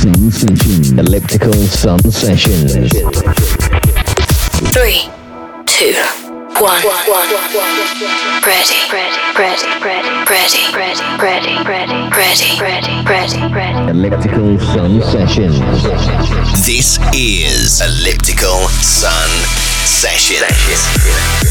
Sun Sessions. Elliptical Sun Sessions. Three, two, one. Ready, ready, ready, ready, ready, ready, ready, ready, ready, ready, ready, ready. Elliptical Sun Sessions. This is Elliptical Sun Sessions.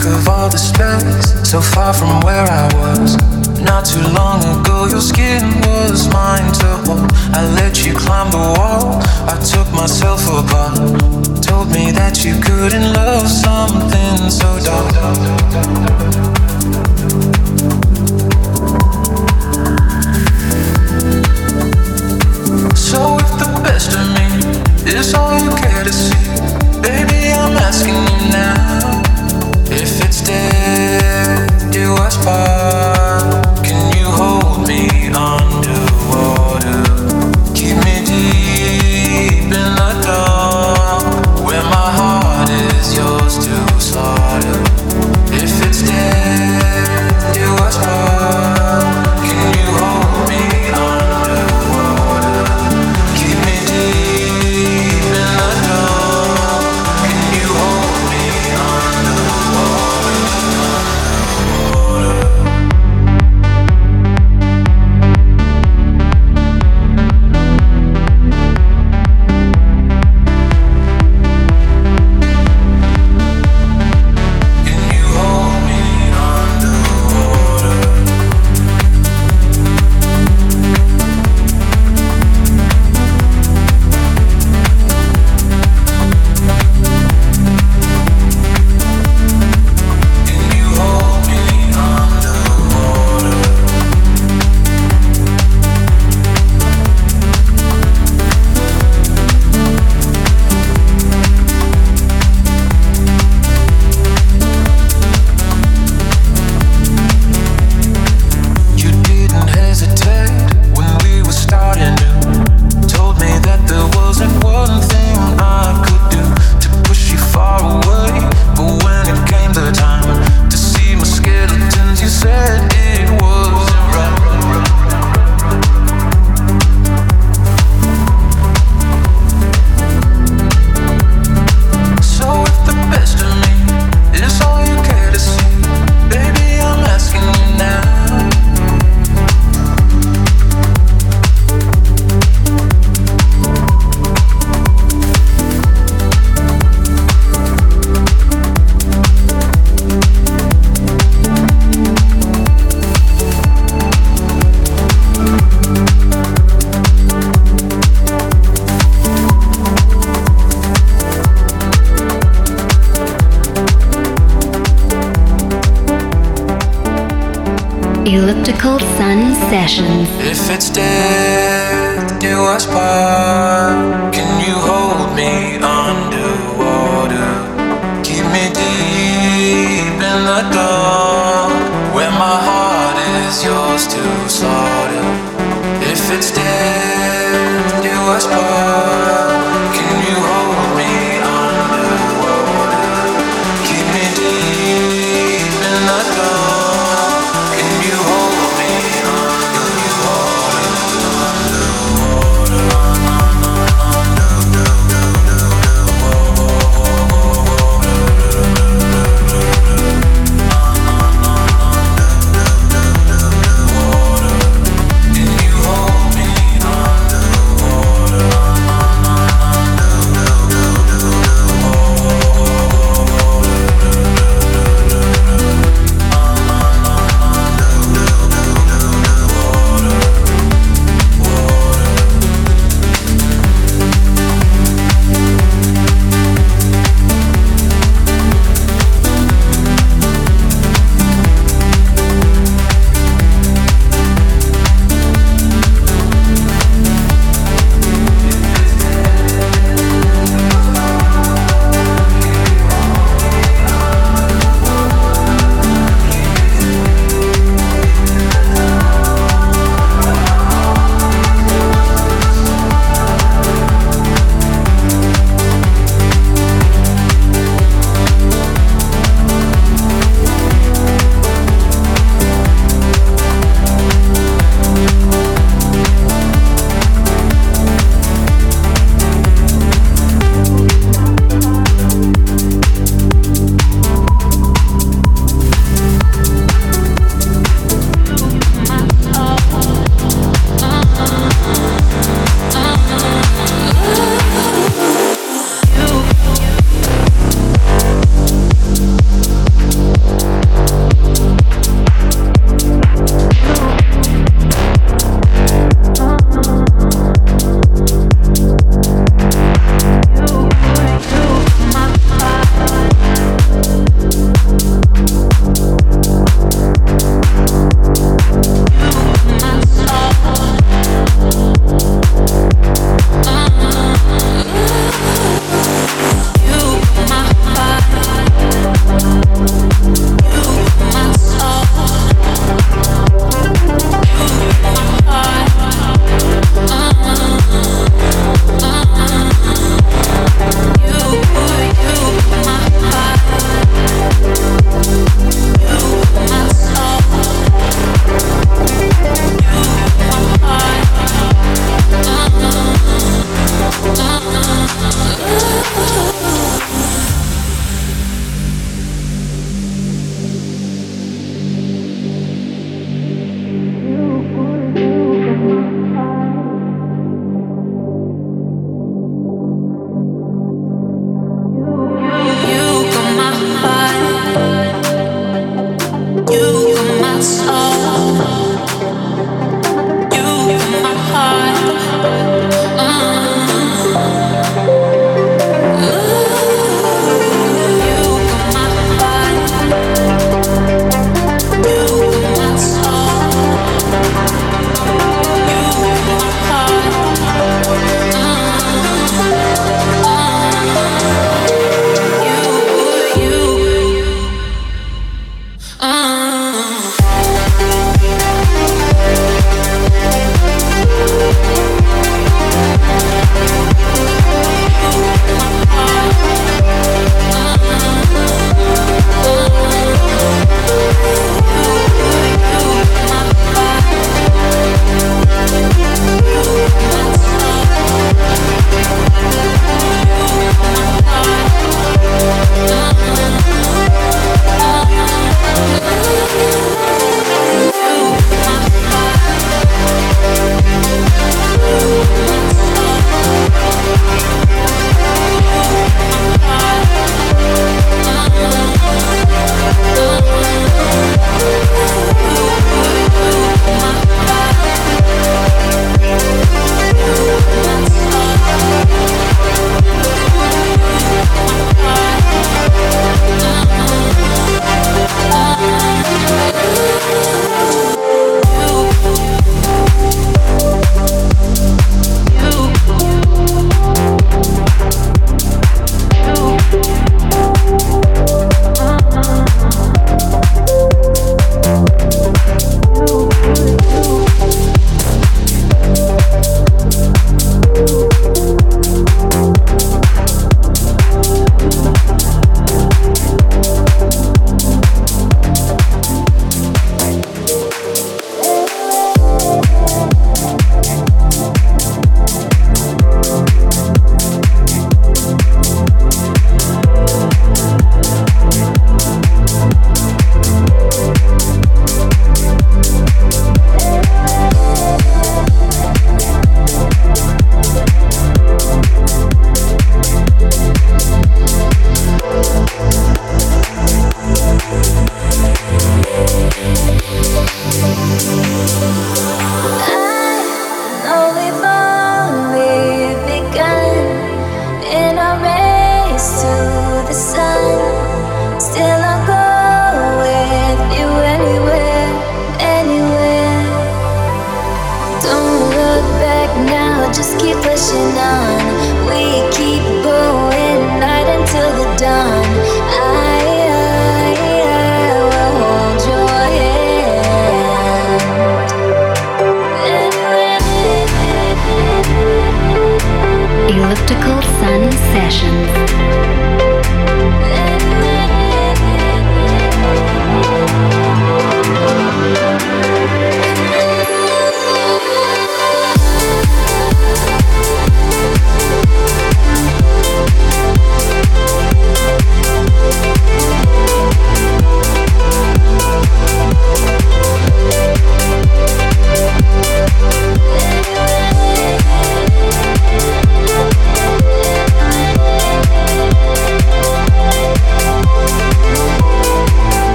sick of all the stress, so far from where I was. Not too long ago, your skin was mine to hold. I let you climb the wall, I took myself apart. Told me that you couldn't love something so dark. So if the best of me is all you care to see, baby, I'm asking you now if it's dead, do us part.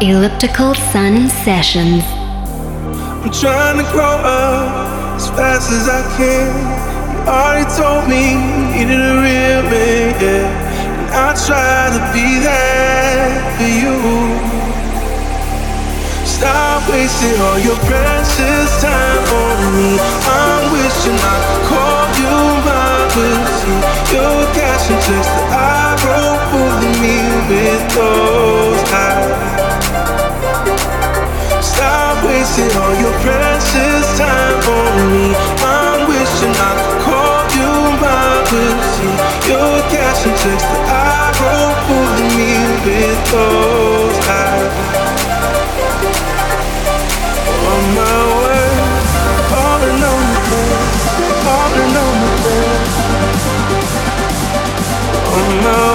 Elliptical Sun Sessions. I'm trying to grow up as fast as I can. You already told me you needed a real man, yeah. And I try to be that for you. Stop wasting all your precious time on me. I'm wishing I could call you mine, but see, you're catching checks that I wrote, me with those eyes. Stop wasting all your precious time on me. I'm wishing I could call you mine, but see, you're cashing checks that I wrote, me with those eyes. On my Oh, On my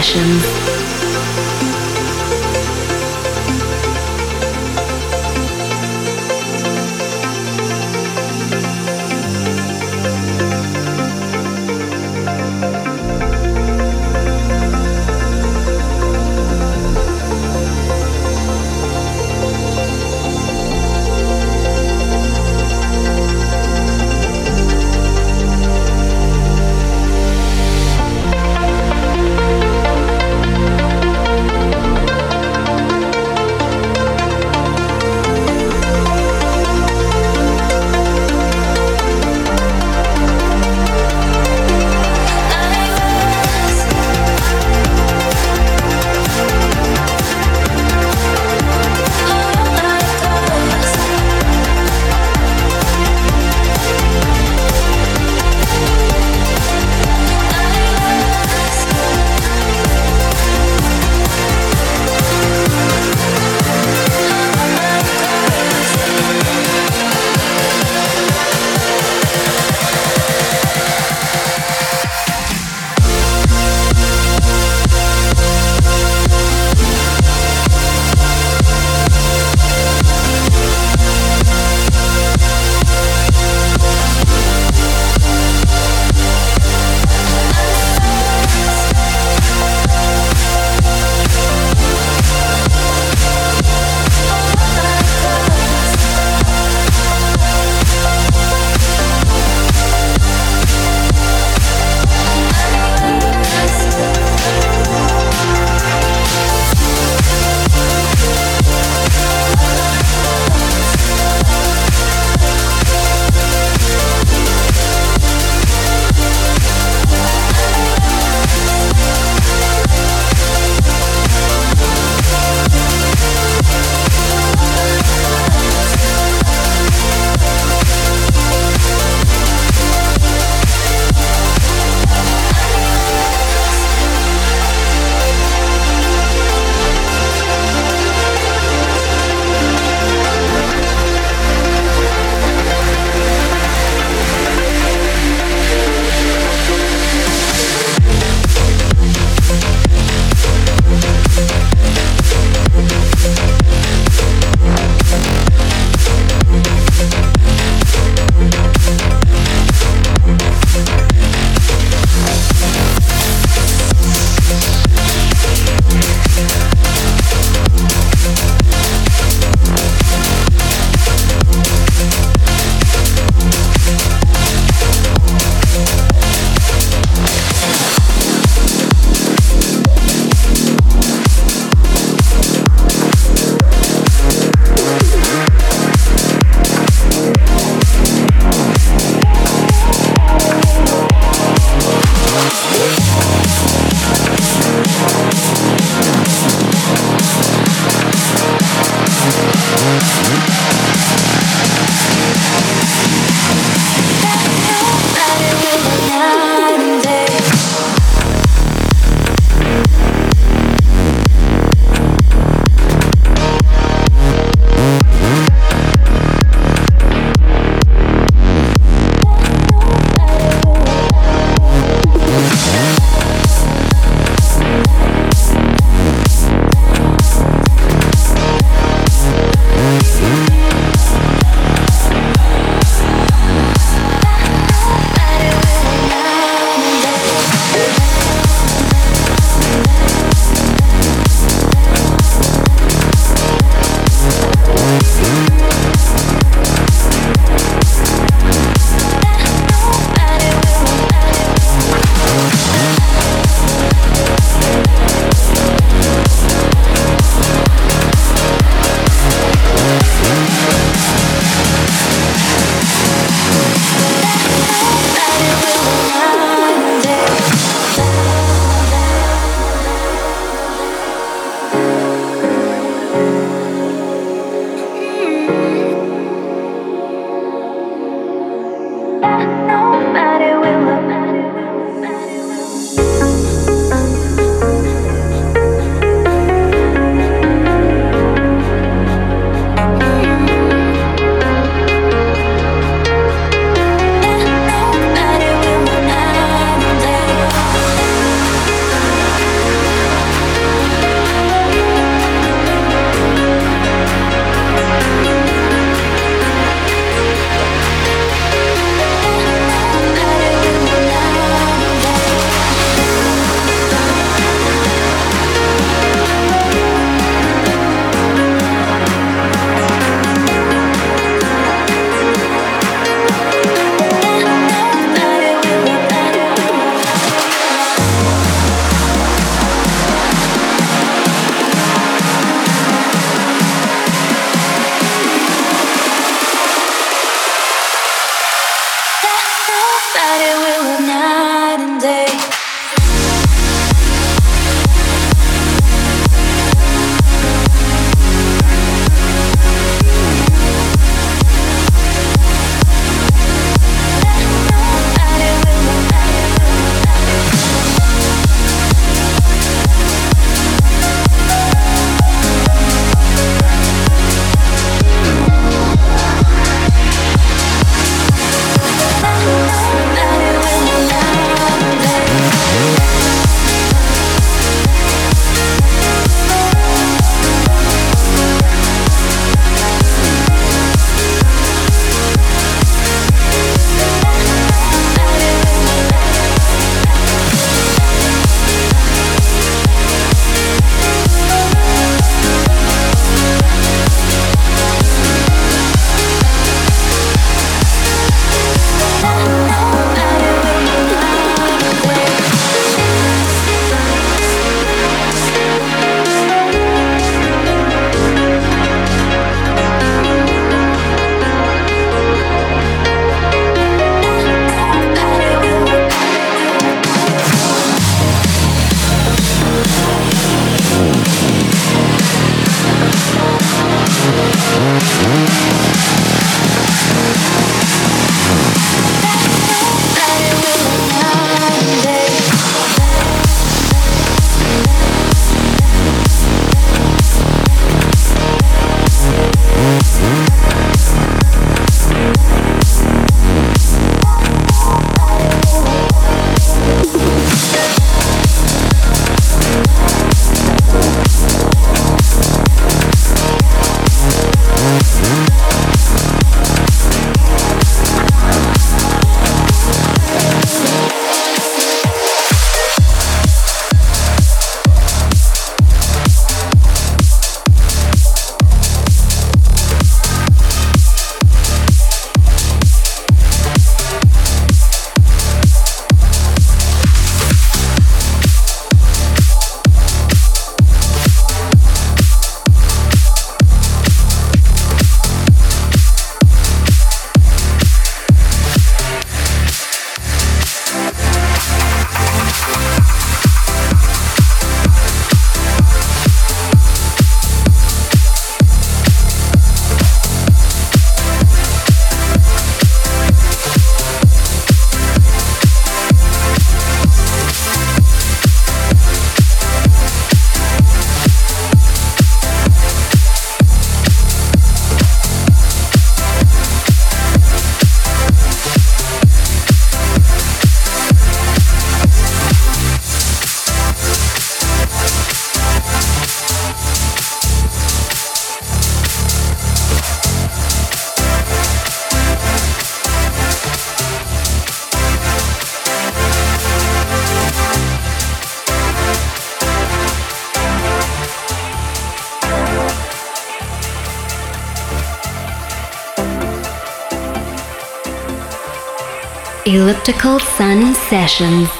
Sessions. Elliptical Sun Sessions.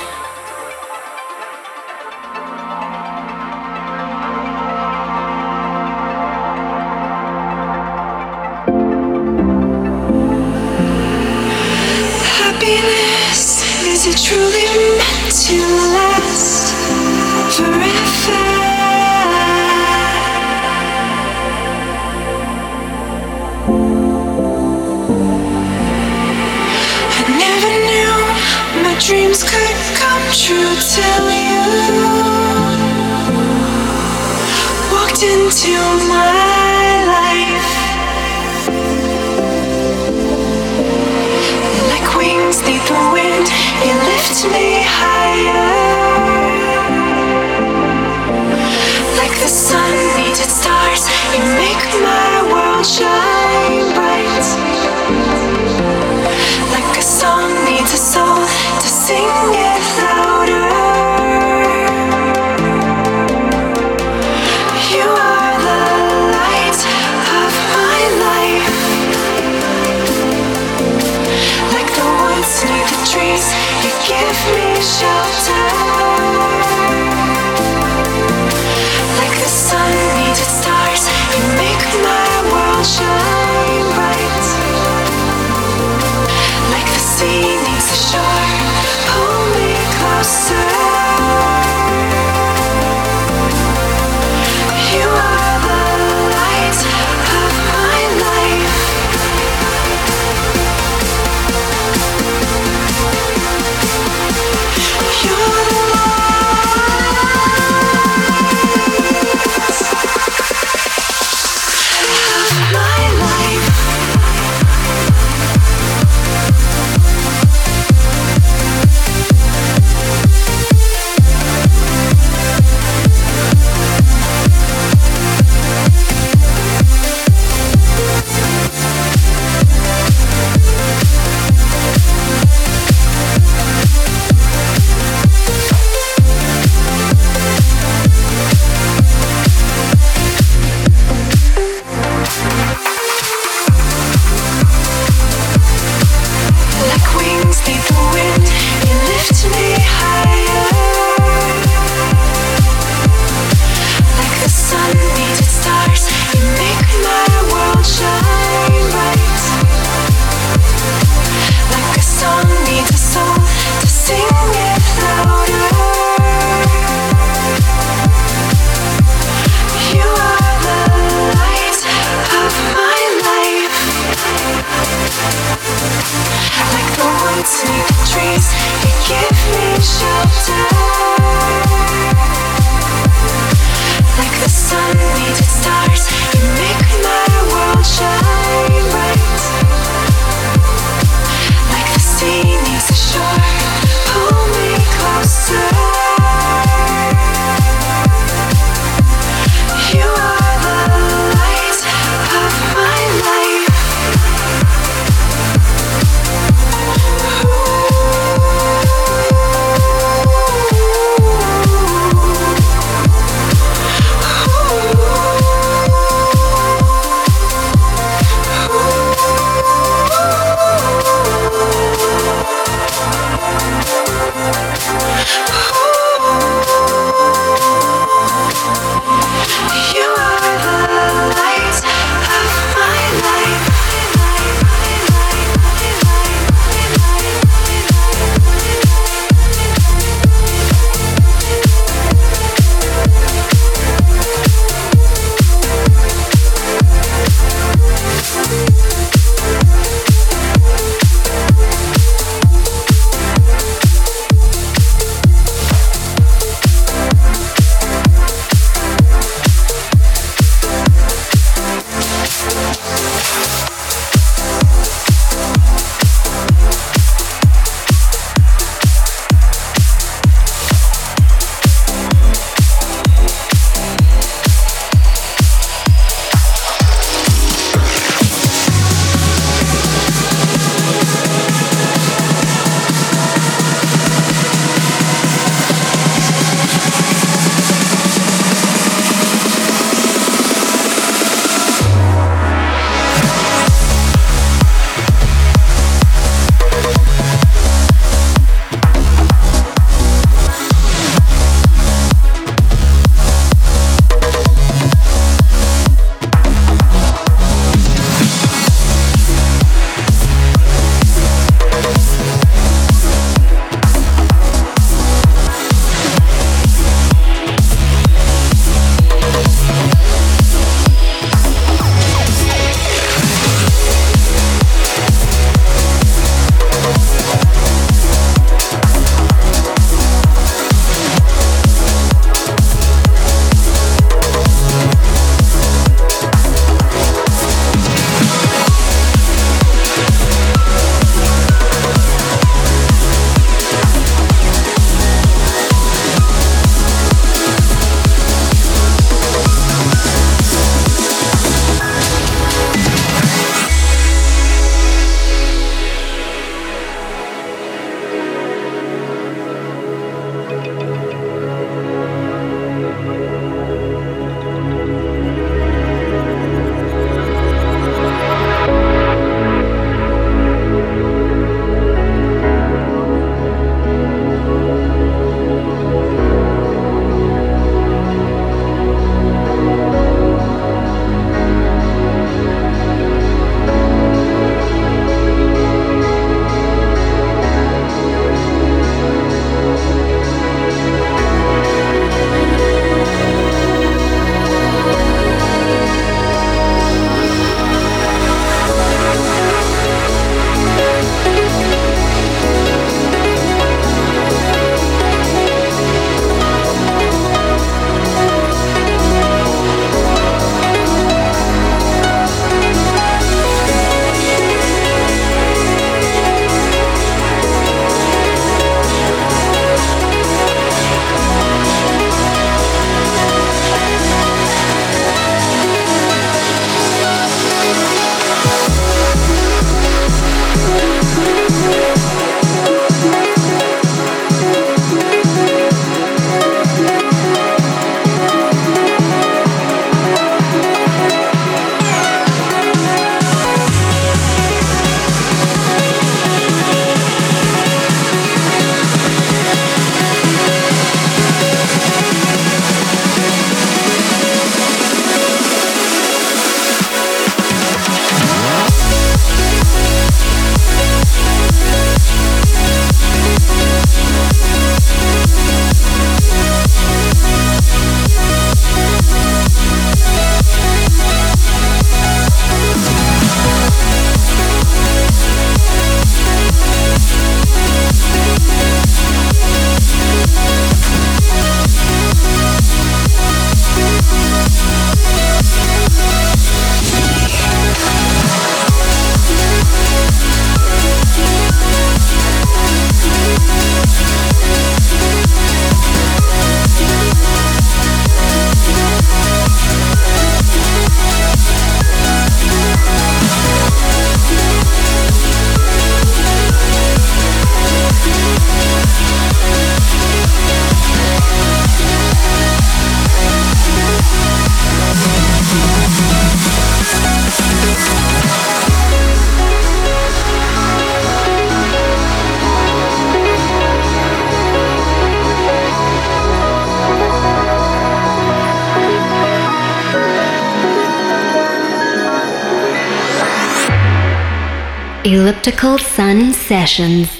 Elliptical Sun Sessions.